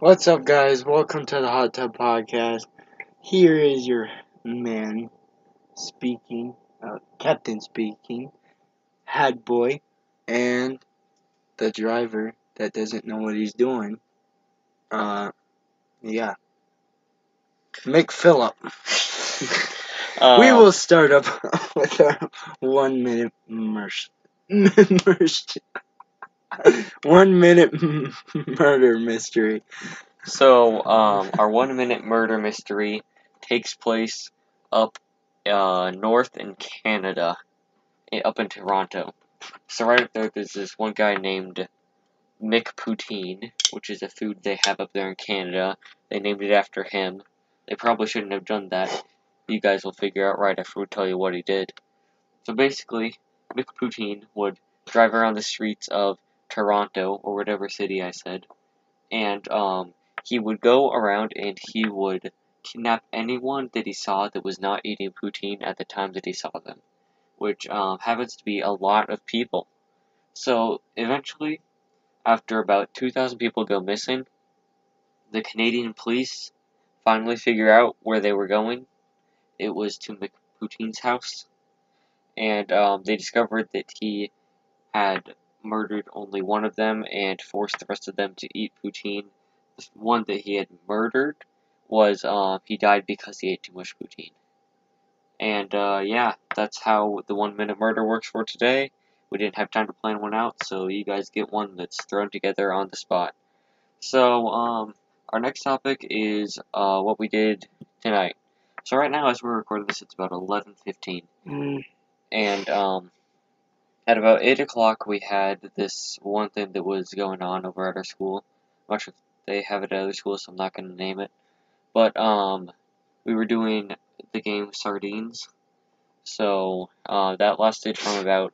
What's up, guys? Welcome to the Hot Tub Podcast. Here is your man speaking, uh, Captain speaking, head boy, and the driver that doesn't know what he's doing. Uh, yeah. Mick Phillip. Uh, we will start up with our one minute merch. merch. one minute murder mystery. So, um, our one minute murder mystery takes place up uh, north in Canada, eh, up in Toronto. So, right up there, there's this one guy named Mick Poutine, which is a food they have up there in Canada. They named it after him. They probably shouldn't have done that. You guys will figure out right after we tell you what he did. So, basically, Mick Poutine would drive around the streets of Toronto, or whatever city I said, and, um, he would go around and he would kidnap anyone that he saw that was not eating poutine at the time that he saw them, which um, happens to be a lot of people. So eventually, after about 2,000 people go missing, the Canadian police finally figure out where they were going. It was to McPoutine's house, and um, they discovered that he had murdered only one of them and forced the rest of them to eat poutine the one that he had murdered was uh, he died because he ate too much poutine. And uh, yeah, that's how the one minute murder works for today. We didn't have time to plan one out, so you guys get one that's thrown together on the spot. So, um, our next topic is uh, what we did tonight. So right now, as we're recording this, it's about eleven fifteen, Mm, and um, at about eight o'clock, we had this one thing that was going on over at our school. I'm not sure if they have it at other schools, so I'm not going to name it. But um, we were doing the game Sardines, so uh, that lasted from about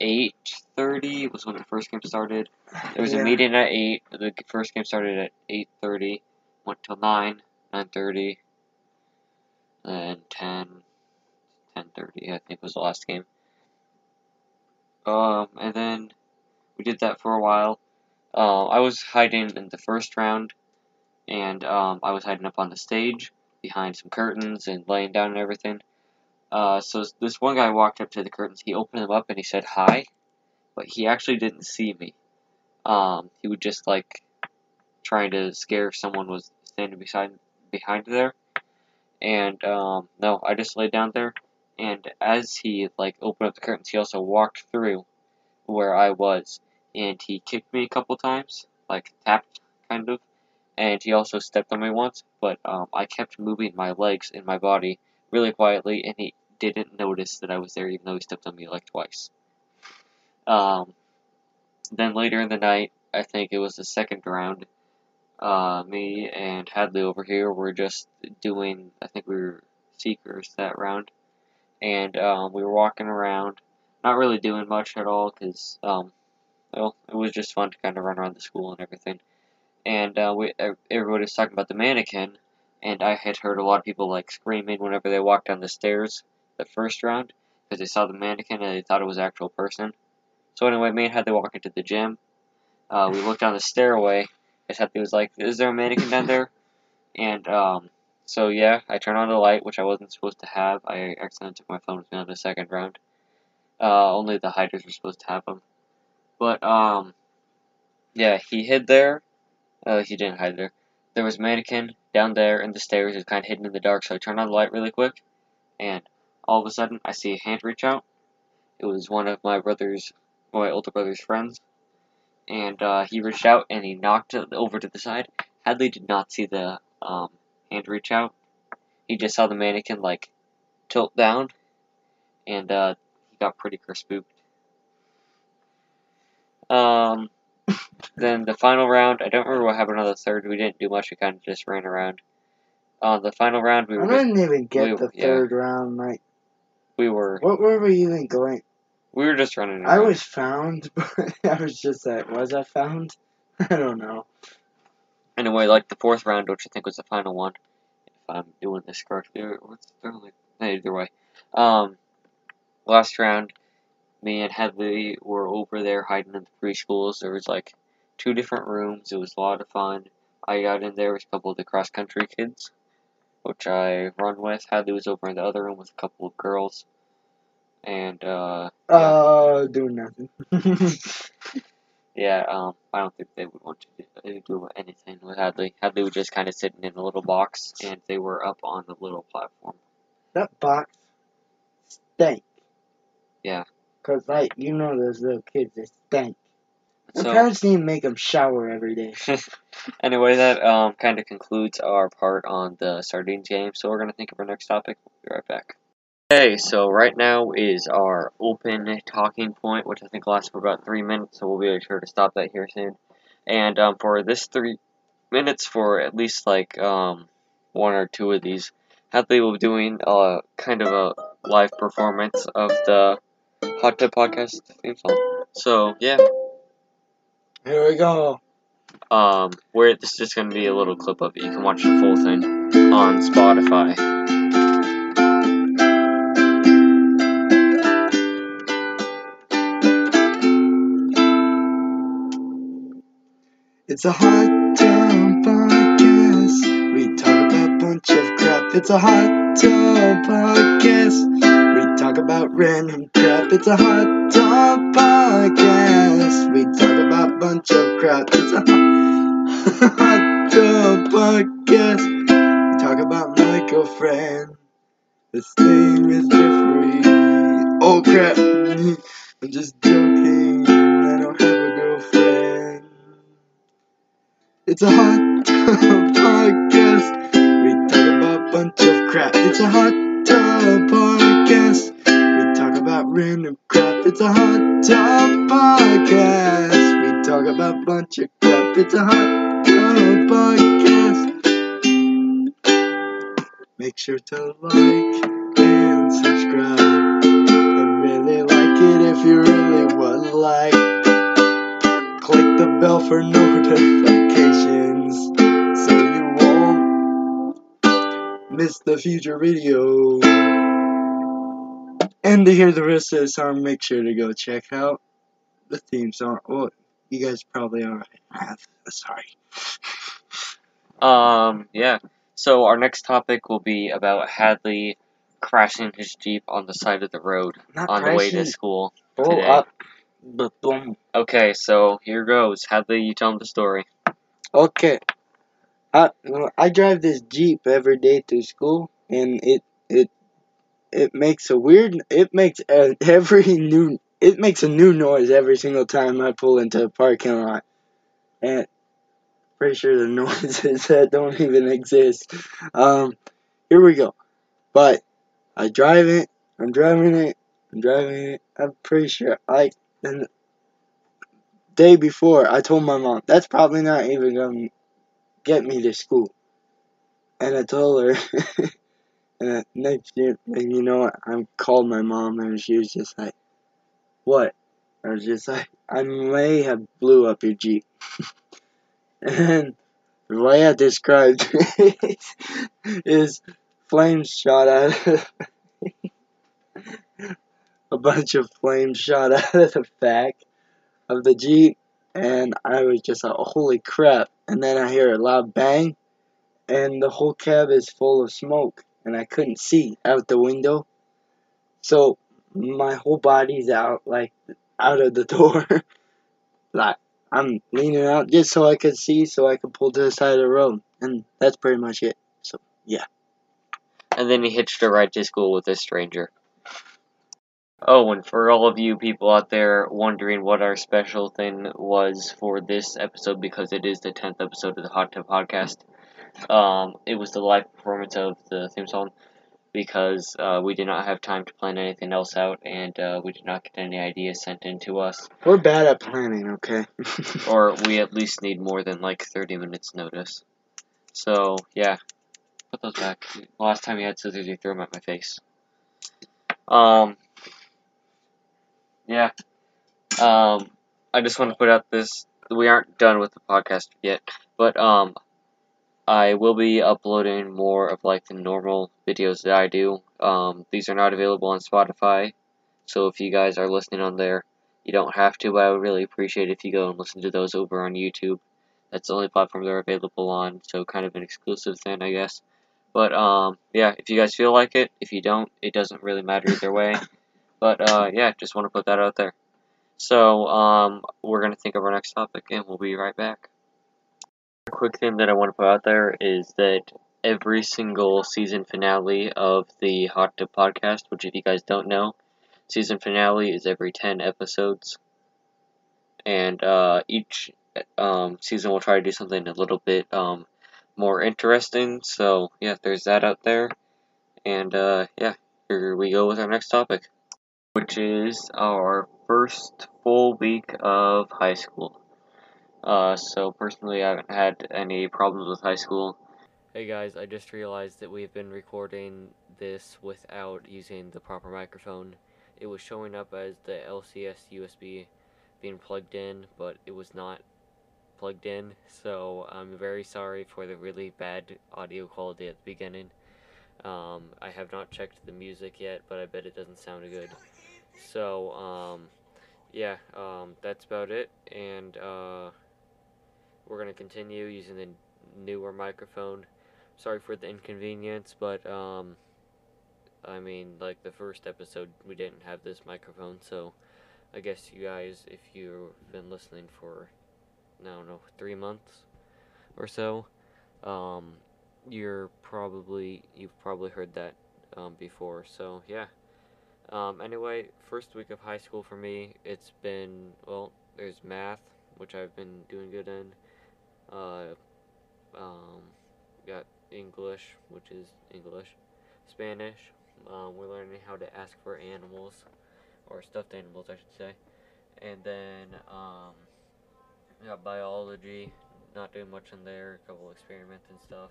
eight thirty was when the first game started. There was Yeah. a meeting at eight. The first game started at eight thirty, went till nine, nine thirty, and ten, ten thirty. I think was the last game. Um, and then we did that for a while. Uh, I was hiding in the first round, and um, I was hiding up on the stage behind some curtains and laying down and everything. Uh, so this one guy walked up to the curtains. He opened them up and he said hi, but he actually didn't see me. Um, he was just like trying to scare if someone was standing beside behind there. And um, no, I just laid down there. And as he like opened up the curtains, he also walked through where I was, and he kicked me a couple times, like tapped kind of. And he also stepped on me once, but um, I kept moving my legs and my body really quietly, and he didn't notice that I was there, even though he stepped on me like twice. Um, then later in the night, I think it was the second round. Uh, me and Hadley over here were just doing. I think we were seekers that round, and um, we were walking around, not really doing much at all, cause um, well, it was just fun to kind of run around the school and everything. And uh, we everybody was talking about the mannequin, and I had heard a lot of people like screaming whenever they walked down the stairs the first round because they saw the mannequin and they thought it was an actual person. So anyway, me and Hadley walk into the gym. Uh, we looked down the stairway. And Hadley was like, "Is there a mannequin down there?" And um, so yeah, I turned on the light, which I wasn't supposed to have. I accidentally took my phone with me on the second round. Uh, only the hiders were supposed to have them. But um, yeah, he hid there. Uh, he didn't hide there. There was a mannequin down there in the stairs. It kind of hidden in the dark, so I turned on the light really quick, and all of a sudden I see a hand reach out. It was one of my brother's, my older brother's friends, and uh, he reached out and he knocked over to the side. Hadley did not see the um, hand reach out. He just saw the mannequin like tilt down, and uh, he got pretty spooked. Um, then the final round, I don't remember what happened on the third. We didn't do much. We kind of just ran around. On the final round, we I were just, didn't even get we- the yeah. third round. Like, we were what were we even going? we were just running around. I was found, but I was just like, was I found? I don't know. Anyway, like the fourth round, which I think was the final one, if I'm doing this correctly, or either way. Um, last round, me and Hadley were over there hiding in the preschools. There was like two different rooms. It was a lot of fun. I got in there with a couple of the cross country kids, which I run with. Hadley was over in the other room with a couple of girls, and uh, yeah. Uh, doing nothing. Yeah, um, I don't think they would want to do, anything with Hadley. Hadley was just kind of sitting in a little box, and they were up on the little platform. that box stank. Yeah. Cause like you know those little kids, they stank. My So, parents need to make them shower every day. anyway, that um, kind of concludes our part on the sardines game. So we're gonna think of our next topic. We'll be right back. Okay, so right now is our open talking point, which I think lasts for about three minutes. So we'll be sure to stop that here soon. And um, for this three minutes, for at least like um, one or two of these, Hadley will be doing a kind of a live performance of the Hot Tub Podcast theme song. So yeah, Here we go. um, where this is just gonna be a little clip of it. You can watch the full thing on Spotify. It's a hot tub podcast. We talk about a bunch of crap. It's a hot tub podcast. We talk about random crap. It's a hot tub podcast. We talk about a bunch of crap. It's a hot, tub podcast. We talk about my girlfriend. His name is Jeffrey. Oh crap! I'm just joking. It's a hot tub podcast. We talk about bunch of crap. It's a hot tub podcast. We talk about random crap. It's a hot tub podcast. We talk about bunch of crap. It's a hot tub podcast. Make sure to like and subscribe. I really like it if you really would like. Click the bell for notifications so you won't miss the future video. And to hear the rest of the song, make sure to go check out the theme song. Well, you guys probably already have. Sorry. Um, yeah. So our next topic will be about Hadley crashing his jeep on the side of the road Not on the way to school. Today. up. Boom. Okay, so here goes. Hadley, you tell the story. Okay. I I drive this Jeep every day to school, and it it it makes a weird. It makes a, every new. It makes a new noise every single time I pull into a parking lot, and pretty sure the noises that don't even exist. Um, here we go. But I drive it. I'm driving it. I'm driving it. I'm pretty sure. Like and day before, I told my mom that's probably not even gonna get me to school. And I told her, and next year, and you know what? I called my mom, and she was just like, "What?" I was just like, "I may have blew up your Jeep." and the way I described it is flames shot out of a bunch of flames shot out of the back of the Jeep and I was just like, holy crap. And then I hear a loud bang, and the whole cab is full of smoke, and I couldn't see out the window. So my whole body's out, like, out of the door. like, I'm leaning out just so I could see, so I could pull to the side of the road. And that's pretty much it. So, yeah. And then he hitched a ride to school with a stranger. Oh, and for all of you people out there wondering what our special thing was for this episode, because it is the 10th episode of the Hot Tub Podcast, um, it was the live performance of the theme song, because uh, we did not have time to plan anything else out, and uh, we did not get any ideas sent in to us, We're bad at planning, okay? or we at least need more than like 30 minutes notice. So, yeah. Put those back. Last time you had scissors, you threw them at my face. Um, yeah. Um, I just want to put out this. We aren't done with the podcast yet, but um, I will be uploading more of like the normal videos that I do. Um, these are not available on Spotify, so if you guys are listening on there, you don't have to. But I would really appreciate if you go and listen to those over on YouTube. That's the only platform they're available on, so kind of an exclusive thing, I guess. But um, yeah, if you guys feel like it, if you don't, it doesn't really matter either way. But uh, yeah, just want to put that out there. So um, we're gonna think of our next topic, and we'll be right back. A quick thing that I want to put out there is that every single season finale of the Hot Tub podcast, which if you guys don't know, season finale is every ten episodes, and uh, each um, season will try to do something a little bit um, more interesting. So yeah, there's that out there, and uh, yeah, here we go with our next topic, which is our first full week of high school. Uh, so personally, I haven't had any problems with high school. Hey guys, I just realized that we've been recording this without using the proper microphone. It was showing up as the LCS USB being plugged in, but it was not plugged in, so I'm very sorry for the really bad audio quality at the beginning. Um, I have not checked the music yet, but I bet it doesn't sound good. So, um, yeah, um, that's about it, and uh, we're going to continue using the newer microphone. Sorry for the inconvenience, but, um, I mean, like the first episode, we didn't have this microphone, so I guess you guys, if you've been listening for I don't know, three months or so, um, you're probably, you've probably heard that um, before. So, yeah. Um, anyway, first week of high school for me, it's been, well, there's math, which I've been doing good in. Uh, um, got English, which is English. Spanish, um, we're learning how to ask for animals, or stuffed animals, I should say. And then, um, got biology, not doing much in there, a couple experiments and stuff.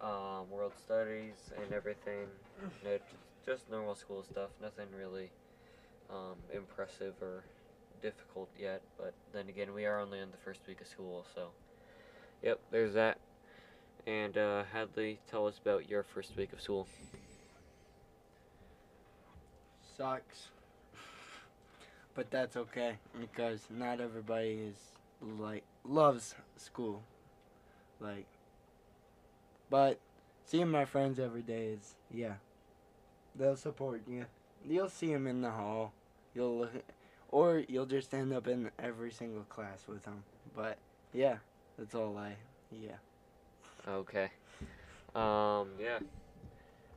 Um, world studies and everything. Just normal school stuff, nothing really um, impressive or difficult yet. But then again, we are only in the first week of school, so yep, there's that. And uh, Hadley, tell us about your first week of school. Sucks. But that's okay because not everybody is like loves school. Like but seeing my friends every day is yeah. They'll support you. You'll see them in the hall. You'll look or you'll just end up in every single class with them. But yeah, that's all I yeah. Okay. Um yeah.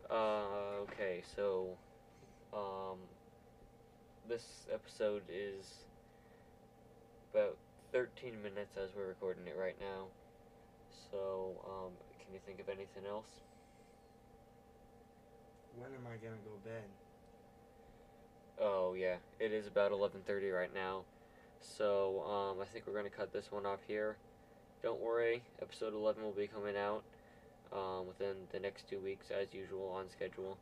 Uh okay, so um this episode is about 13 minutes as we're recording it right now. So, um, can you think of anything else? When am I gonna go bed? Oh yeah, it is about 11:30 right now. So, um, I think we're gonna cut this one off here. Don't worry, episode 11 will be coming out um, within the next two weeks, as usual, on schedule.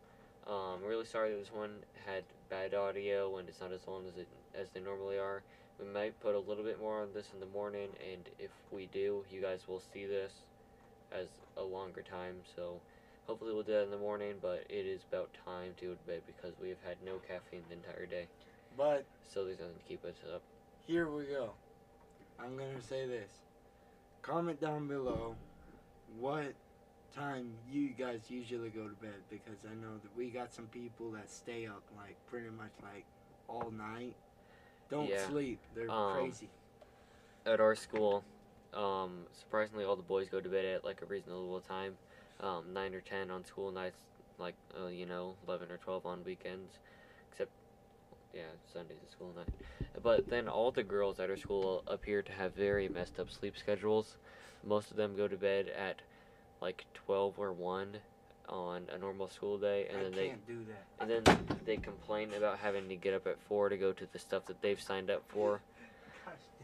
Um, really sorry that this one had bad audio and it's not as long as it as they normally are. We might put a little bit more on this in the morning, and if we do, you guys will see this as a longer time. So hopefully we'll do that in the morning, but it is about time to go to bed because we have had no caffeine the entire day. But so there's nothing to keep us up. Here we go. I'm gonna say this. Comment down below what time you guys usually go to bed because I know that we got some people that stay up like pretty much like all night don't yeah. sleep. They're um, crazy. At our school, um, surprisingly, all the boys go to bed at like a reasonable time, um, nine or ten on school nights, like uh, you know, eleven or twelve on weekends, except yeah, Sunday's a school night. But then all the girls at our school appear to have very messed up sleep schedules. Most of them go to bed at like twelve or one, on a normal school day, and I then they do and then they complain about having to get up at four to go to the stuff that they've signed up for.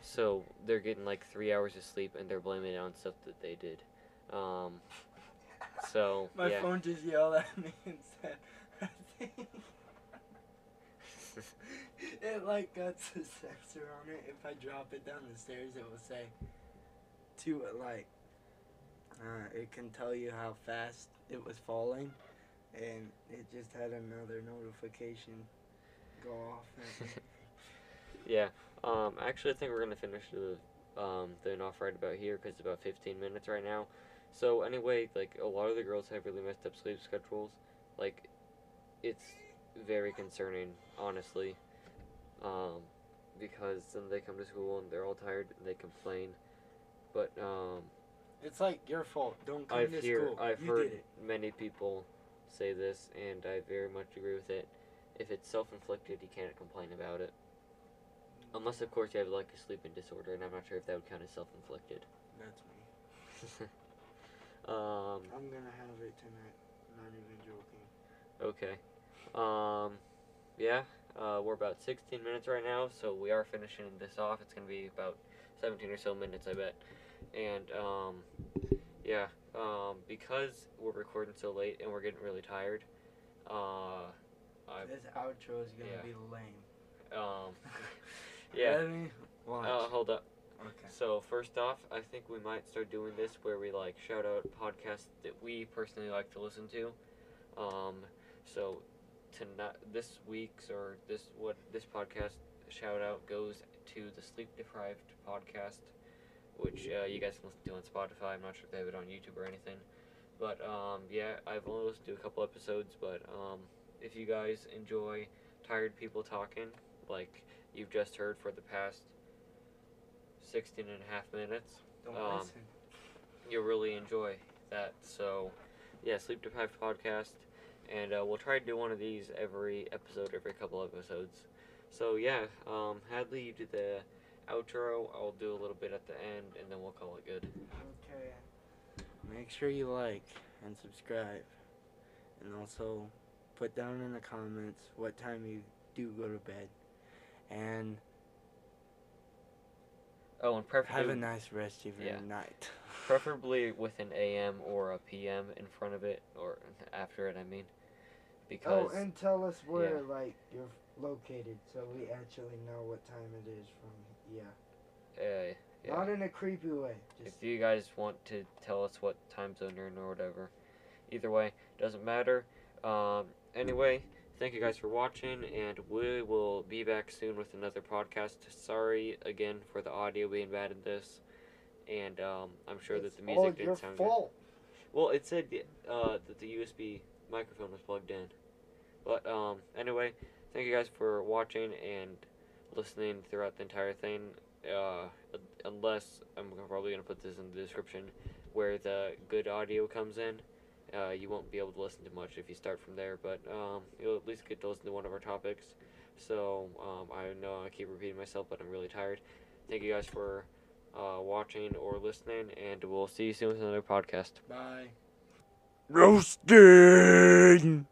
So they're getting like three hours of sleep, and they're blaming it on stuff that they did. Um, so my yeah. phone just yelled at me and said, "I think." it like got a sensor on it. If I drop it down the stairs, it will say to like uh, it can tell you how fast it was falling, and it just had another notification go off. yeah. Um. Actually, I think we're gonna finish the um, than off right about here because it's about 15 minutes right now. So anyway, like a lot of the girls have really messed up sleep schedules. Like, it's very concerning, honestly, um, because then they come to school and they're all tired and they complain. But um, It's like your fault. Don't come I've to hear school. I've you heard many people say this, and I very much agree with it. If it's self-inflicted, you can't complain about it. Unless, of course, you have like a sleeping disorder, and I'm not sure if that would count as self-inflicted. That's me. um. I'm gonna have it tonight. Not even joking. Okay. Um. Yeah. Uh, we're about 16 minutes right now, so we are finishing this off. It's gonna be about 17 or so minutes, I bet. And um, yeah. Um, because we're recording so late and we're getting really tired. Uh, I This outro is gonna yeah. be lame. um. Yeah. Ready? Watch. Uh, hold up. Okay. So first off, I think we might start doing this where we like shout out podcasts that we personally like to listen to. Um, so tonight, this week's or this what this podcast shout out goes to the Sleep Deprived podcast, which uh, you guys can listen to on Spotify. I'm not sure if they have it on YouTube or anything, but um, yeah, I've only listened to a couple episodes, but um, if you guys enjoy tired people talking, like you've just heard for the past 16 and a half minutes. Don't um, listen. You'll really enjoy that. So, yeah, Sleep Deprived Podcast. And uh, we'll try to do one of these every episode, every couple episodes. So, yeah, um, Hadley, you did the outro. I'll do a little bit at the end, and then we'll call it good. Okay. Make sure you like and subscribe, and also put down in the comments what time you do go to bed, and Oh, and preferably have a nice rest of your Yeah. night. preferably with an AM or a PM in front of it, or after it, I mean. Because. Oh, and tell us where yeah. like you're located, so we actually know what time it is from. Yeah. uh, yeah. Not in a creepy way. Just if you guys want to tell us what time zone you're in or whatever. Either way, doesn't matter. Um, anyway, thank you guys for watching, and we will be back soon with another podcast. Sorry again for the audio being bad in this, and um, I'm sure that the music didn't sound good. Well, it said uh, that the USB microphone was plugged in. But um, anyway, thank you guys for watching and listening throughout the entire thing. Uh, unless I'm probably gonna put this in the description where the good audio comes in. Uh, you won't be able to listen to much if you start from there, but um, you'll at least get to listen to one of our topics. So um, I know I keep repeating myself, but I'm really tired. Thank you guys for uh, watching or listening, and we'll see you soon with another podcast. Bye. Roasted!